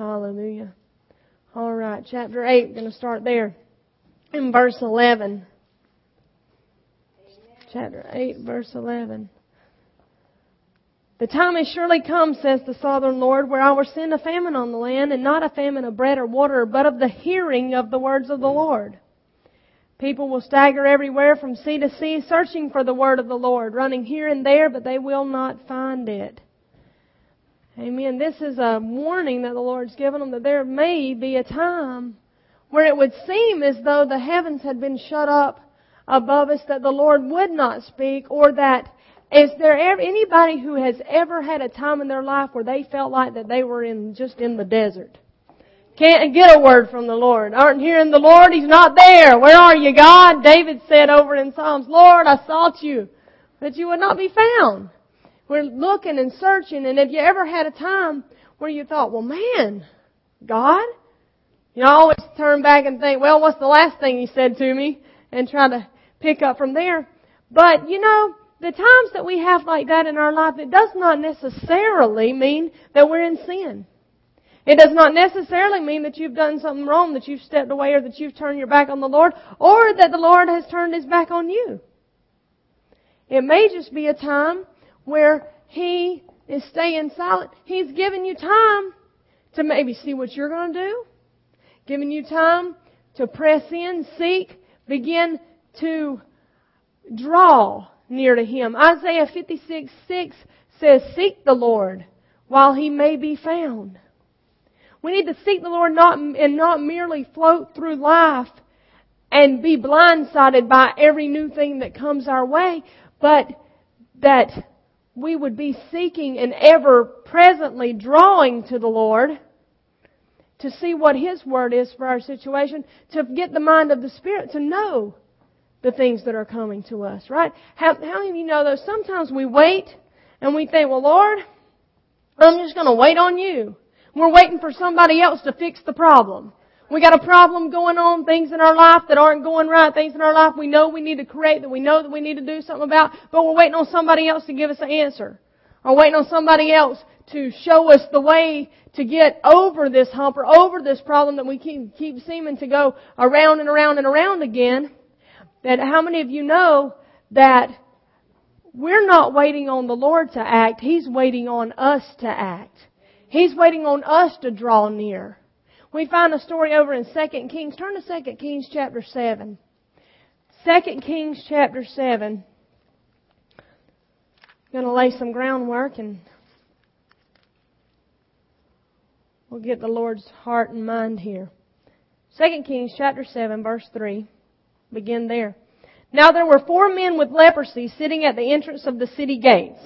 Hallelujah. All right, chapter 8, we're going to start there in verse 11. Chapter 8, verse 11. The time has surely come, says the sovereign Lord, where I will send a famine on the land, and not a famine of bread or water, but of the hearing of the words of the Lord. People will stagger everywhere from sea to sea, searching for the word of the Lord, running here and there, but they will not find it. Amen. This is a warning that the Lord's given them that there may be a time where it would seem as though the heavens had been shut up above us, that the Lord would not speak, or that is there ever, anybody who has ever had a time in their life where they felt like that they were in, just in the desert? Can't get a word from the Lord. Aren't hearing the Lord? He's not there. Where are you, God? David said over in Psalms, Lord, I sought you, but you would not be found. We're looking and searching, and have you ever had a time where you thought, well man, God? You know, I always turn back and think, well, what's the last thing He said to me? And try to pick up from there. But, you know, the times that we have like that in our life, it does not necessarily mean that we're in sin. It does not necessarily mean that you've done something wrong, that you've stepped away or that you've turned your back on the Lord, or that the Lord has turned His back on you. It may just be a time where He is staying silent. He's giving you time to maybe see what you're going to do, giving you time to press in, seek, begin to draw near to Him. Isaiah 56, 6 says, Seek the Lord while He may be found. We need to seek the Lord not, and not merely float through life and be blindsided by every new thing that comes our way, but that we would be seeking and ever presently drawing to the Lord to see what His Word is for our situation, to get the mind of the Spirit, to know the things that are coming to us, right? How, how many of you know though, sometimes we wait and we think, well Lord, I'm just gonna wait on you. We're waiting for somebody else to fix the problem. We got a problem going on, things in our life that aren't going right, things in our life we know we need to correct, that we know that we need to do something about, but we're waiting on somebody else to give us an answer. Or waiting on somebody else to show us the way to get over this hump or over this problem that we keep, keep seeming to go around and around and around again. That how many of you know that we're not waiting on the Lord to act, He's waiting on us to act. He's waiting on us to draw near. We find a story over in 2 Kings. Turn to 2 Kings chapter 7. 2 Kings chapter 7. I'm Going to lay some groundwork and we'll get the Lord's heart and mind here. 2 Kings chapter 7 verse 3. Begin there. Now there were four men with leprosy sitting at the entrance of the city gates.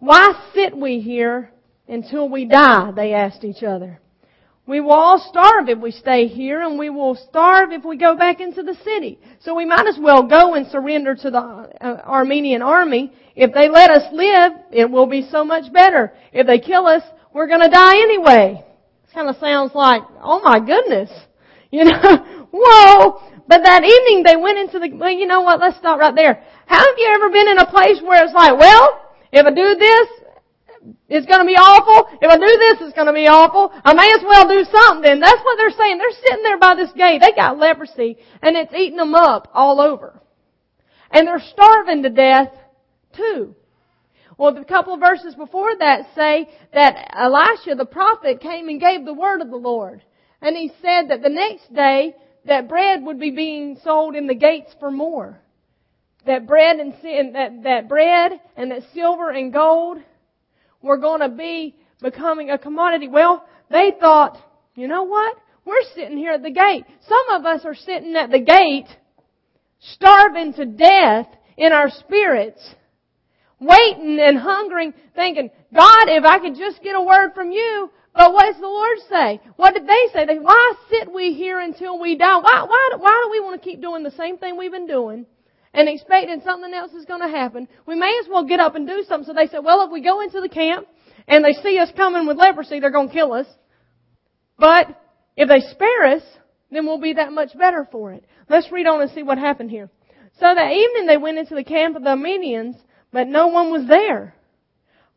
Why sit we here until we die, they asked each other. We will all starve if we stay here and we will starve if we go back into the city. So we might as well go and surrender to the uh, Aramean army. If they let us live, it will be so much better. If they kill us, we're gonna die anyway. This kind of sounds like, oh my goodness. You know, whoa! But that evening they went into the, well you know what, let's stop right there. Have you ever been in a place where it's like, well, if I do this, it's gonna be awful. If I do this, it's gonna be awful. I may as well do something. That's what they're saying. They're sitting there by this gate. They got leprosy and it's eating them up all over. And they're starving to death too. Well, the couple of verses before that say that Elisha the prophet came and gave the word of the Lord. And he said that the next day that bread would be being sold in the gates for more. That bread and that, that bread and that silver and gold were going to be becoming a commodity. Well, they thought, you know what? We're sitting here at the gate. Some of us are sitting at the gate, starving to death in our spirits, waiting and hungering, thinking, God, if I could just get a word from you, but what does the Lord say? What did they say? They, why sit we here until we die? Why, why, why do we want to keep doing the same thing we've been doing? And expecting something else is going to happen, we may as well get up and do something. So they said, well, if we go into the camp and they see us coming with leprosy, they're going to kill us. But if they spare us, then we'll be that much better for it. Let's read on and see what happened here. So that evening they went into the camp of the Arameans, but no one was there.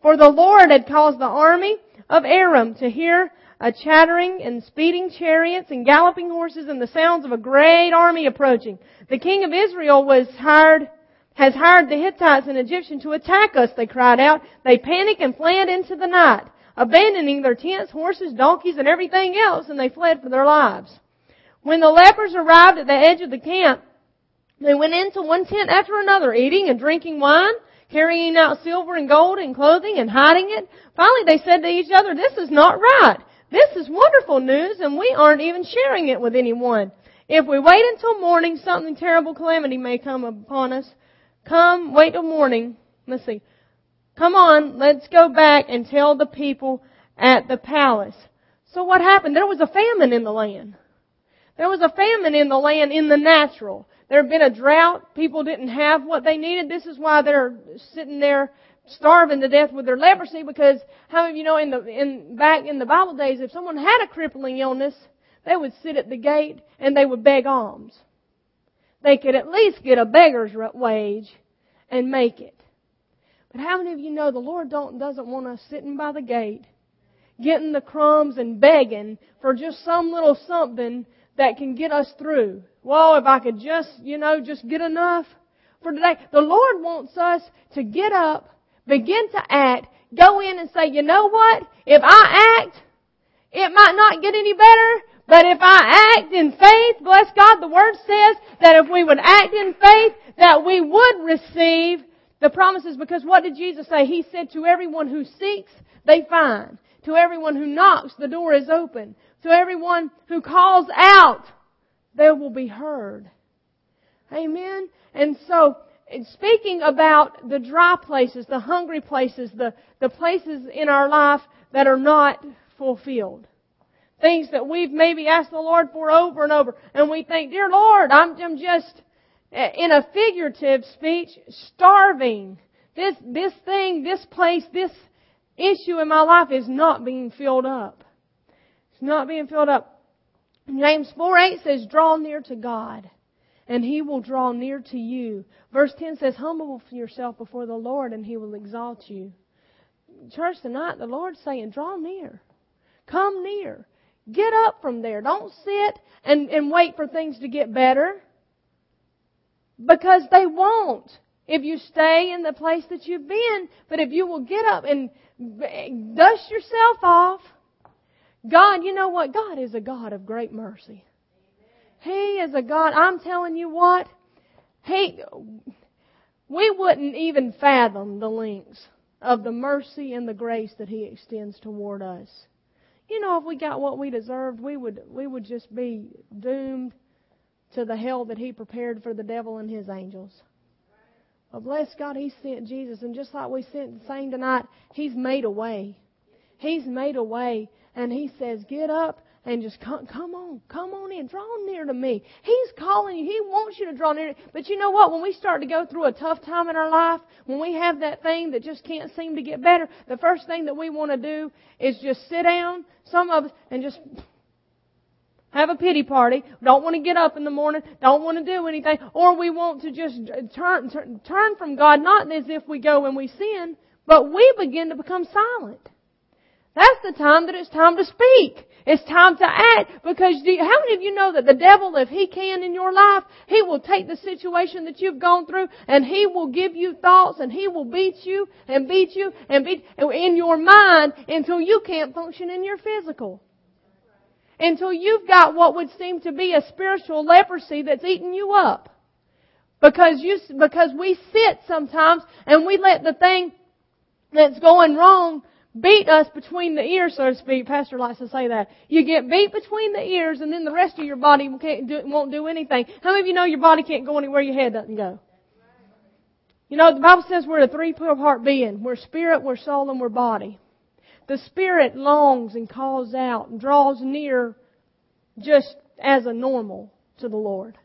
For the Lord had caused the army of Aram to hear a chattering and speeding chariots and galloping horses and the sounds of a great army approaching. The king of Israel was hired, has hired the Hittites and Egyptians to attack us, they cried out. They panicked and fled into the night, abandoning their tents, horses, donkeys, and everything else, and they fled for their lives. When the lepers arrived at the edge of the camp, they went into one tent after another, eating and drinking wine, carrying out silver and gold and clothing and hiding it. Finally they said to each other, this is not right. This is wonderful news and we aren't even sharing it with anyone. If we wait until morning, something terrible calamity may come upon us. Come, wait till morning. Let's see. Come on, let's go back and tell the people at the palace. So what happened? There was a famine in the land. There was a famine in the land in the natural. There had been a drought. People didn't have what they needed. This is why they're sitting there starving to death with their leprosy because how many of you know in the, in, back in the Bible days, if someone had a crippling illness, they would sit at the gate and they would beg alms. They could at least get a beggar's wage and make it. But how many of you know the Lord don't, doesn't want us sitting by the gate, getting the crumbs and begging for just some little something that can get us through. Well, if I could just, you know, just get enough for today. The Lord wants us to get up, begin to act, go in and say, you know what? If I act, it might not get any better, but if I act in faith, bless God, the Word says that if we would act in faith, that we would receive the promises because what did Jesus say? He said to everyone who seeks, they find. To everyone who knocks, the door is open. To everyone who calls out, they will be heard. Amen? And so, speaking about the dry places, the hungry places, the, the places in our life that are not fulfilled. Things that we've maybe asked the Lord for over and over, and we think, Dear Lord, I'm, I'm just, eh, in a figurative speech, starving. This, this thing, this place, this issue in my life is not being filled up. It's not being filled up. James 4 8 says, draw near to God and He will draw near to you. Verse 10 says, humble yourself before the Lord and He will exalt you. Church tonight, the Lord's saying, draw near. Come near. Get up from there. Don't sit and, and wait for things to get better. Because they won't if you stay in the place that you've been. But if you will get up and dust yourself off, God, you know what? God is a God of great mercy. He is a God, I'm telling you what, He, we wouldn't even fathom the lengths of the mercy and the grace that He extends toward us. You know, if we got what we deserved, we would, we would just be doomed to the hell that He prepared for the devil and his angels. Well, bless God, He sent Jesus, and just like we sent saying tonight, He's made a way. He's made a way and he says, get up and just come, come on, come on in, draw near to me. He's calling you. He wants you to draw near. But you know what? When we start to go through a tough time in our life, when we have that thing that just can't seem to get better, the first thing that we want to do is just sit down, some of us, and just have a pity party, don't want to get up in the morning, don't want to do anything, or we want to just turn, turn, turn from God, not as if we go and we sin, but we begin to become silent. That's the time that it's time to speak. It's time to act because you, how many of you know that the devil, if he can in your life, he will take the situation that you've gone through and he will give you thoughts and he will beat you and beat you and beat in your mind until you can't function in your physical. Until you've got what would seem to be a spiritual leprosy that's eating you up. Because you, because we sit sometimes and we let the thing that's going wrong beat us between the ears, so to speak. Pastor likes to say that. You get beat between the ears and then the rest of your body can't do, won't do anything. How many of you know your body can't go anywhere your head doesn't go? You know, the Bible says we're a three-part being. We're spirit, we're soul, and we're body. The spirit longs and calls out and draws near just as a normal to the Lord.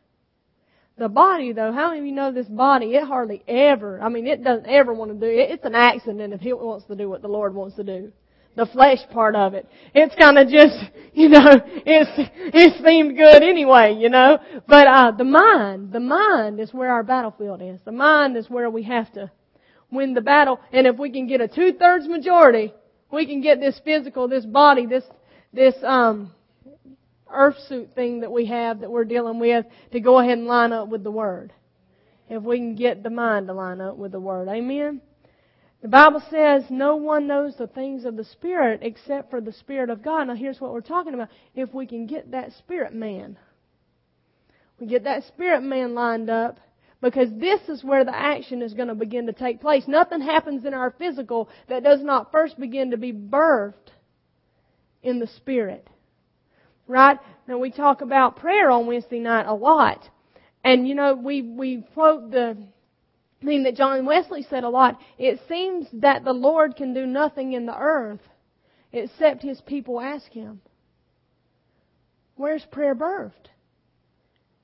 The body though, how many of you know this body, it hardly ever, I mean it doesn't ever want to do it. It's an accident if it wants to do what the Lord wants to do. The flesh part of it. It's kind of just, you know, it's, it seemed good anyway, you know. But, uh, the mind, the mind is where our battlefield is. The mind is where we have to win the battle. And if we can get a two-thirds majority, we can get this physical, this body, this, this, um, earth suit thing that we have that we're dealing with to go ahead and line up with the Word. If we can get the mind to line up with the Word. Amen? The Bible says no one knows the things of the Spirit except for the Spirit of God. Now here's what we're talking about. If we can get that Spirit man, we get that Spirit man lined up, because this is where the action is going to begin to take place. Nothing happens in our physical that does not first begin to be birthed in the Spirit. Right? Now we talk about prayer on Wednesday night a lot. And you know, we, we quote the thing that John Wesley said a lot. It seems that the Lord can do nothing in the earth except His people ask Him. Where's prayer birthed?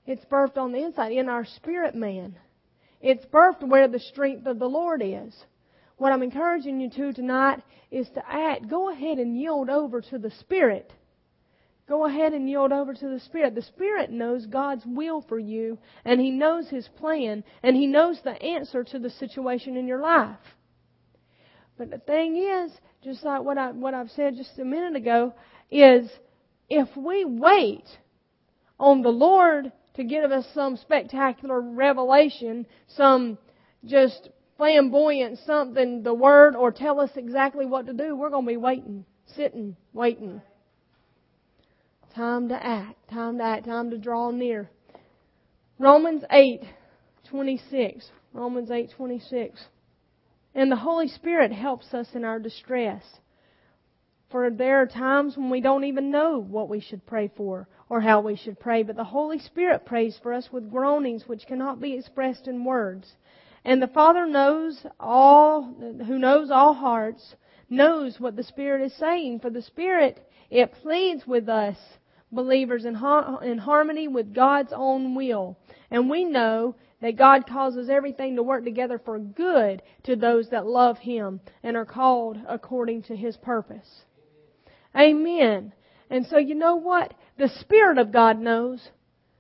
It's birthed on the inside, in our spirit man. It's birthed where the strength of the Lord is. What I'm encouraging you to tonight is to act. Go ahead and yield over to the Spirit. Go ahead and yield over to the Spirit. The Spirit knows God's will for you, and He knows His plan, and He knows the answer to the situation in your life. But the thing is, just like what I what I've said just a minute ago, is if we wait on the Lord to give us some spectacular revelation, some just flamboyant something, the word, or tell us exactly what to do, we're going to be waiting, sitting, waiting. Time to act, time to act, time to draw near. Romans 8, 26. Romans 8, 26. And the Holy Spirit helps us in our distress. For there are times when we don't even know what we should pray for or how we should pray, but the Holy Spirit prays for us with groanings which cannot be expressed in words. And the Father knows all, who knows all hearts, knows what the Spirit is saying, for the Spirit, it pleads with us, believers, in, in harmony with God's own will. And we know that God causes everything to work together for good to those that love Him and are called according to His purpose. Amen. And so you know what? The Spirit of God knows.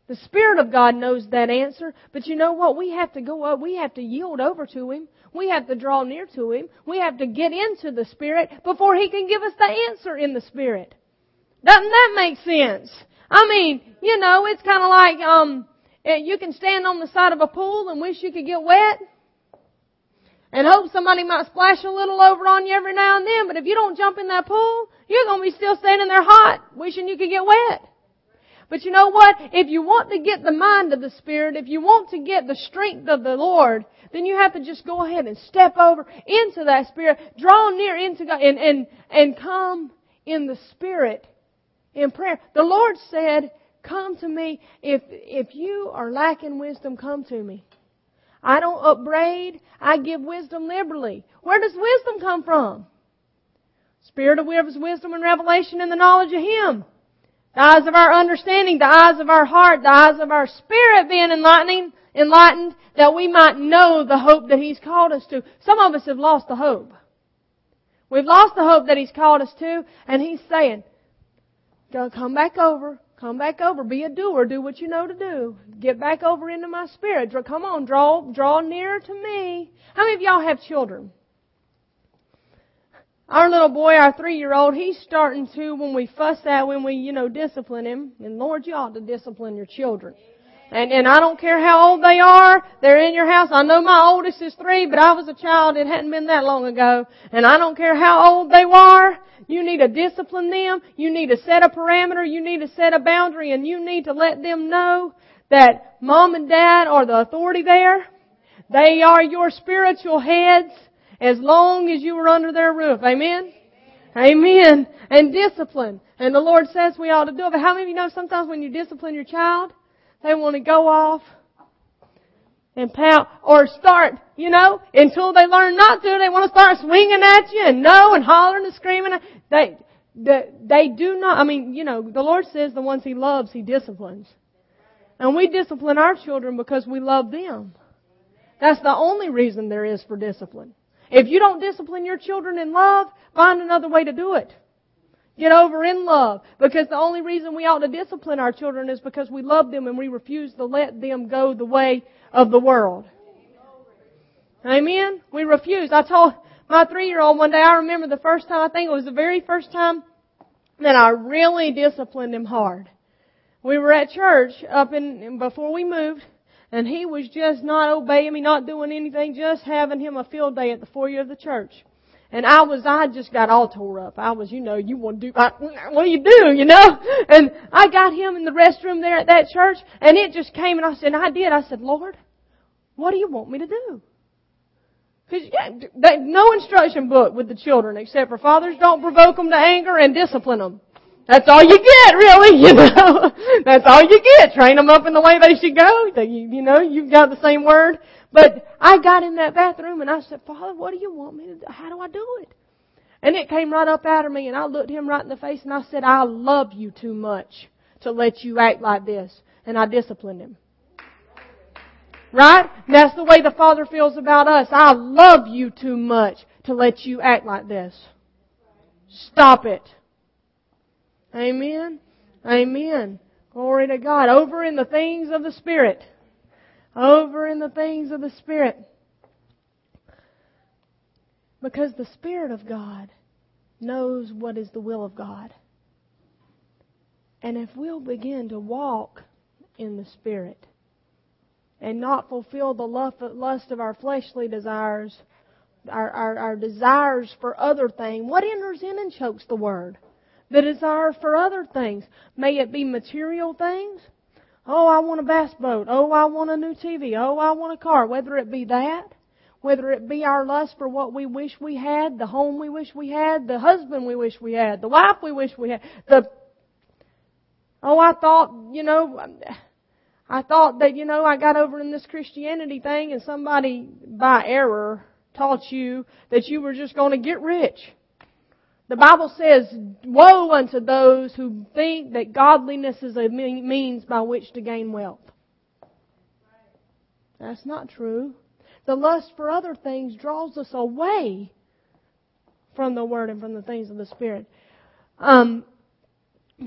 The Spirit of God knows that answer. But you know what? We have to go up. We have to yield over to Him. We have to draw near to Him. We have to get into the Spirit before He can give us the answer in the Spirit. Doesn't that make sense? I mean, you know, it's kind of like, um, eh, you can stand on the side of a pool and wish you could get wet and hope somebody might splash a little over on you every now and then, but if you don't jump in that pool, you're going to be still standing there hot, wishing you could get wet. But you know what? If you want to get the mind of the Spirit, if you want to get the strength of the Lord, then you have to just go ahead and step over into that Spirit, draw near into God, and, and, and come in the Spirit in prayer. The Lord said, come to me. If, if you are lacking wisdom, come to me. I don't upbraid. I give wisdom liberally. Where does wisdom come from? Spirit of wisdom and revelation and the knowledge of Him. The eyes of our understanding, the eyes of our heart, the eyes of our spirit being enlightening, enlightened, that we might know the hope that He's called us to. Some of us have lost the hope. We've lost the hope that He's called us to, and He's saying, come back over, come back over, be a doer, do what you know to do. Get back over into my spirit. Come on, draw, draw nearer to me. How many of y'all have children? Our little boy, our three-year-old, he's starting to, when we fuss at, when we, you know, discipline him, and Lord, you ought to discipline your children. And, and I don't care how old they are, they're in your house. I know my oldest is three, but I was a child, it hadn't been that long ago. And I don't care how old they are, you need to discipline them, you need to set a parameter, you need to set a boundary, and you need to let them know that mom and dad are the authority there. They are your spiritual heads as long as you were under their roof. Amen? Amen. And discipline. And the Lord says we ought to do it. But how many of you know sometimes when you discipline your child, they want to go off and pout or start, you know, until they learn not to, they want to start swinging at you and no and hollering and screaming. They, they, they do not, I mean, you know, the Lord says the ones He loves, He disciplines. And we discipline our children because we love them. That's the only reason there is for discipline. If you don't discipline your children in love, find another way to do it. Get over in love. Because the only reason we ought to discipline our children is because we love them and we refuse to let them go the way of the world. Amen? We refuse. I told my three-year-old one day, I remember the first time, I think it was the very first time that I really disciplined him hard. We were at church up in, before we moved, and he was just not obeying me, not doing anything, just having him a field day at the foyer of the church. And I was, I just got all tore up. I was, you know, you want to do, I, what do you do, you know? And I got him in the restroom there at that church, and it just came, and I said, and I did, I said, Lord, what do you want me to do? Cause yeah, no instruction book with the children except for fathers don't provoke them to anger and discipline them. That's all you get, really, you know. That's all you get. Train them up in the way they should go. You, you know, you've got the same word. But I got in that bathroom and I said, Father, what do you want me to do? How do I do it? And it came right up out of me and I looked him right in the face and I said, I love you too much to let you act like this. And I disciplined him. Right? That's the way the Father feels about us. I love you too much to let you act like this. Stop it. Amen. Amen. Glory to God. Over in the things of the Spirit. Over in the things of the Spirit. Because the Spirit of God knows what is the will of God. And if we'll begin to walk in the Spirit and not fulfill the lust of our fleshly desires, our, our, our desires for other things, what enters in and chokes the Word? the desire for other things. May it be material things. Oh, I want a bass boat. Oh, I want a new TV. Oh, I want a car. Whether it be that, whether it be our lust for what we wish we had, the home we wish we had, the husband we wish we had, the wife we wish we had, the, oh, I thought, you know, I thought that, you know, I got over in this Christianity thing and somebody by error taught you that you were just going to get rich. The Bible says, woe unto those who think that godliness is a means by which to gain wealth. That's not true. The lust for other things draws us away from the Word and from the things of the Spirit. Um,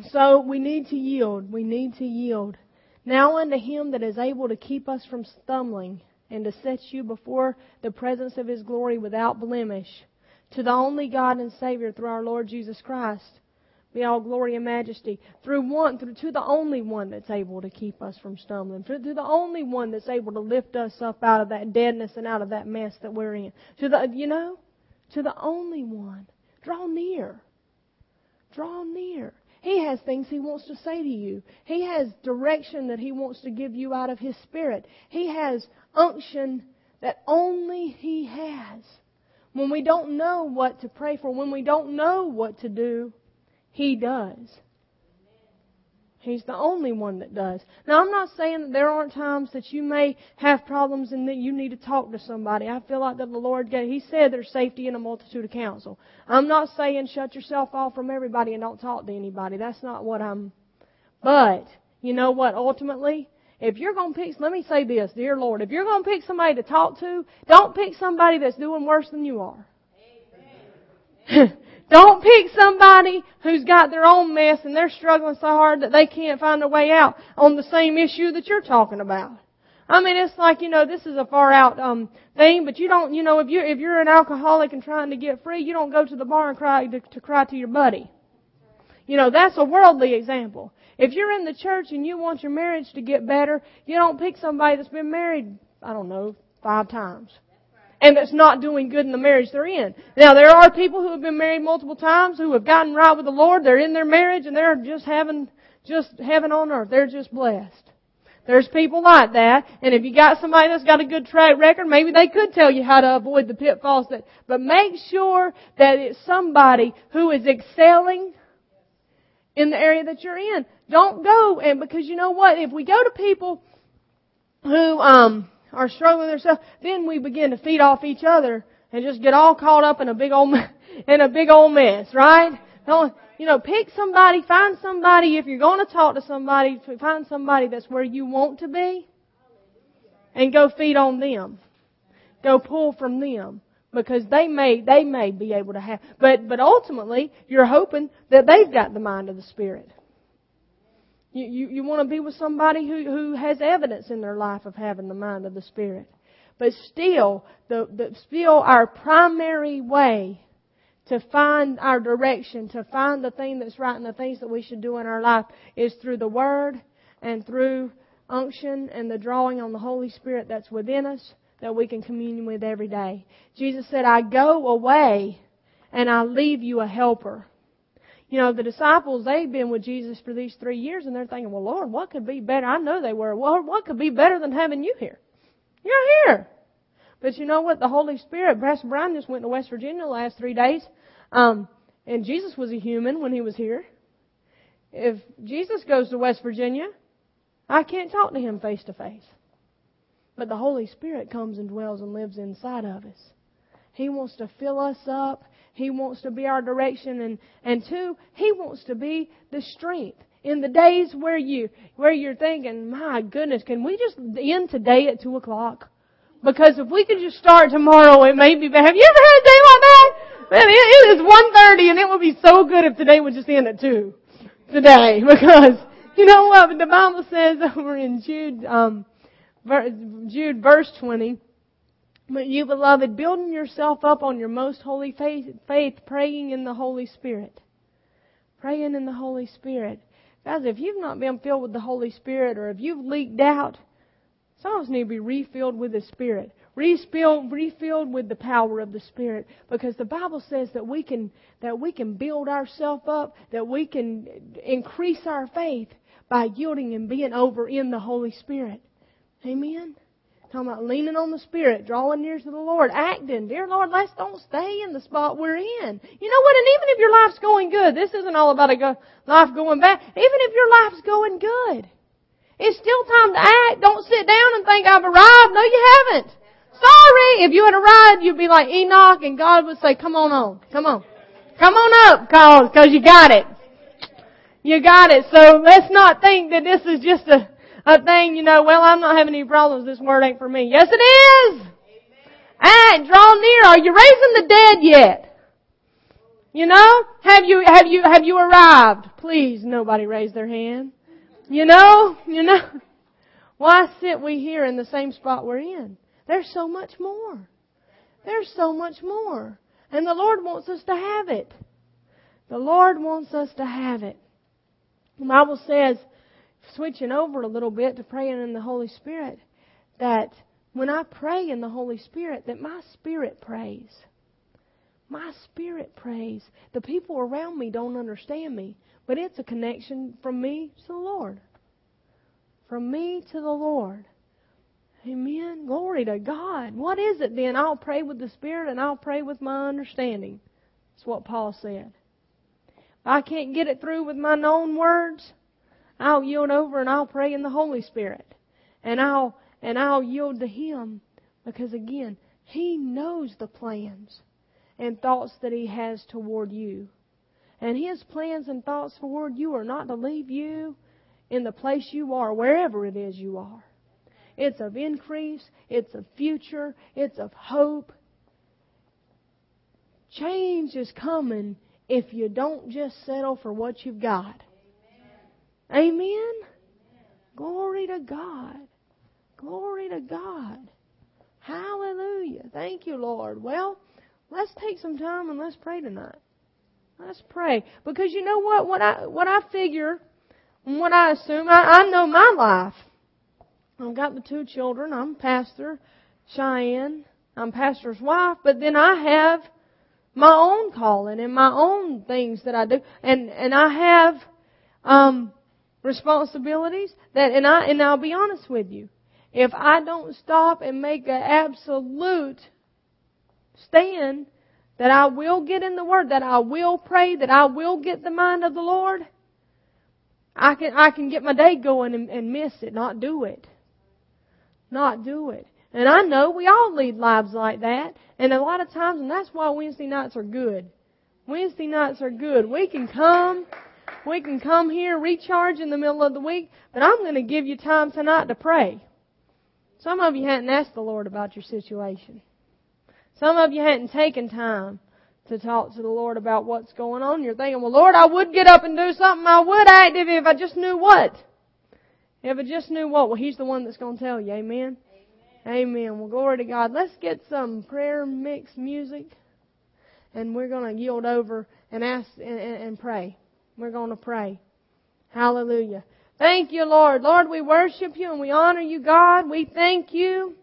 so we need to yield. We need to yield. Now unto Him that is able to keep us from stumbling and to set you before the presence of His glory without blemish to the only God and Savior through our Lord Jesus Christ. Be all glory and majesty through one through to the only one that's able to keep us from stumbling to, to the only one that's able to lift us up out of that deadness and out of that mess that we're in. To the you know to the only one. Draw near. Draw near. He has things he wants to say to you. He has direction that he wants to give you out of his spirit. He has unction that only he has when we don't know what to pray for, when we don't know what to do, He does. He's the only one that does. Now, I'm not saying that there aren't times that you may have problems and that you need to talk to somebody. I feel like that the Lord, He said there's safety in a multitude of counsel. I'm not saying shut yourself off from everybody and don't talk to anybody. That's not what I'm, but, you know what, ultimately, if you're going to pick, let me say this, dear Lord, if you're going to pick somebody to talk to, don't pick somebody that's doing worse than you are. don't pick somebody who's got their own mess and they're struggling so hard that they can't find a way out on the same issue that you're talking about. I mean, it's like, you know, this is a far out, um, thing, but you don't, you know, if you, if you're an alcoholic and trying to get free, you don't go to the bar and cry to, to cry to your buddy. You know, that's a worldly example. If you're in the church and you want your marriage to get better, you don't pick somebody that's been married, I don't know, five times. And that's not doing good in the marriage they're in. Now there are people who have been married multiple times who have gotten right with the Lord. They're in their marriage and they're just having, just heaven on earth. They're just blessed. There's people like that, and if you got somebody that's got a good track record, maybe they could tell you how to avoid the pitfalls that, but make sure that it's somebody who is excelling in the area that you're in. Don't go and because you know what? If we go to people who um are struggling with themselves, then we begin to feed off each other and just get all caught up in a big old in a big old mess, right? Don't you know? Pick somebody, find somebody. If you're going to talk to somebody, find somebody that's where you want to be, and go feed on them. Go pull from them because they may they may be able to have but but ultimately you're hoping that they've got the mind of the spirit. You you, you want to be with somebody who who has evidence in their life of having the mind of the spirit. But still, the, the, still our primary way to find our direction, to find the thing that's right and the things that we should do in our life is through the Word and through unction and the drawing on the Holy Spirit that's within us that we can commune with every day. Jesus said, I go away and I leave you a helper. You know, the disciples, they've been with Jesus for these three years and they're thinking, well Lord, what could be better? I know they were. Well, what could be better than having you here? You're here. But you know what? The Holy Spirit, Pastor Brian just went to West Virginia the last three days. Um, and Jesus was a human when he was here. If Jesus goes to West Virginia, I can't talk to him face to face. But the Holy Spirit comes and dwells and lives inside of us. He wants to fill us up. He wants to be our direction and, and two, He wants to be the strength. In the days where you, where you're thinking, my goodness, can we just end today at two o'clock? Because if we could just start tomorrow, it may be better. Have you ever had a day like that? Man, it, it is one thirty, and it would be so good if today would just end at 2. Today. Because, you know what? The Bible says over in Jude, um, Jude verse 20, but you beloved, building yourself up on your most holy faith, faith, praying in the Holy Spirit. Praying in the Holy Spirit. Guys, if you've not been filled with the Holy Spirit or if you've leaked out, some of us need to be refilled with the Spirit. Refilled, refilled with the power of the Spirit. Because the Bible says that we can, that we can build ourselves up, that we can increase our faith by yielding and being over in the Holy Spirit. Amen? Talking about leaning on the Spirit, drawing near to the Lord, acting. Dear Lord, let's don't stay in the spot we're in. You know what? And even if your life's going good, this isn't all about a go, life going bad. Even if your life's going good, it's still time to act. Don't sit down and think I've arrived. No, you haven't. Sorry. If you had arrived, you'd be like Enoch and God would say, come on on. Come on. Come on up, cause, cause you got it. You got it. So let's not think that this is just a, a thing, you know, well, I'm not having any problems. This word ain't for me. Yes, it is. And draw near. Are you raising the dead yet? You know, have you have you have you arrived? Please, nobody raise their hand. You know, you know. Why sit we here in the same spot we're in? There's so much more. There's so much more. And the Lord wants us to have it. The Lord wants us to have it. The Bible says switching over a little bit to praying in the Holy Spirit, that when I pray in the Holy Spirit, that my spirit prays. My spirit prays. The people around me don't understand me, but it's a connection from me to the Lord. From me to the Lord. Amen. Glory to God. What is it then? I'll pray with the Spirit and I'll pray with my understanding. That's what Paul said. If I can't get it through with my known words, I'll yield over and I'll pray in the Holy Spirit. And I'll, and I'll yield to Him because again, He knows the plans and thoughts that He has toward you. And His plans and thoughts toward you are not to leave you in the place you are, wherever it is you are. It's of increase, it's of future, it's of hope. Change is coming if you don't just settle for what you've got. Amen? Glory to God. Glory to God. Hallelujah. Thank you, Lord. Well, let's take some time and let's pray tonight. Let's pray. Because you know what? What I, what I figure, what I assume, I, I know my life. I've got the two children. I'm pastor, Cheyenne. I'm pastor's wife, but then I have my own calling and my own things that I do. And, and I have, um, responsibilities that, and I, and I'll be honest with you. If I don't stop and make an absolute stand that I will get in the Word, that I will pray, that I will get the mind of the Lord, I can, I can get my day going and, and miss it, not do it. Not do it. And I know we all lead lives like that. And a lot of times, and that's why Wednesday nights are good. Wednesday nights are good. We can come we can come here, recharge in the middle of the week, but I'm going to give you time tonight to pray. Some of you hadn't asked the Lord about your situation. Some of you hadn't taken time to talk to the Lord about what's going on. You're thinking, well, Lord, I would get up and do something. I would act if, I just knew what. If I just knew what. Well, He's the one that's going to tell you. Amen. Amen. Amen. Well, glory to God. Let's get some prayer mix music, and we're going to yield over and ask and, and pray. We're going to pray. Hallelujah. Thank you, Lord. Lord, we worship you and we honor you, God. We thank you